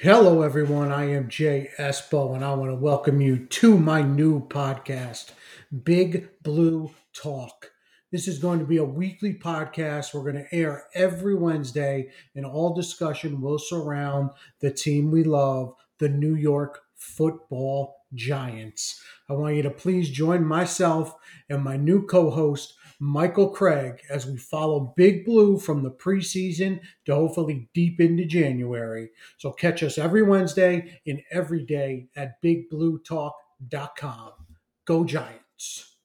Hello, everyone. I am Jay Espo, and I want to welcome you to my new podcast, Big Blue Talk. This is going to be a weekly podcast. We're going to air every Wednesday, and all discussion will surround the team we love, the New York Football Giants. I want you to please join myself and my new co host, Michael Craig as we follow Big Blue from the preseason to hopefully deep into January. So catch us every Wednesday and every day at bigbluetalk.com. Go Giants.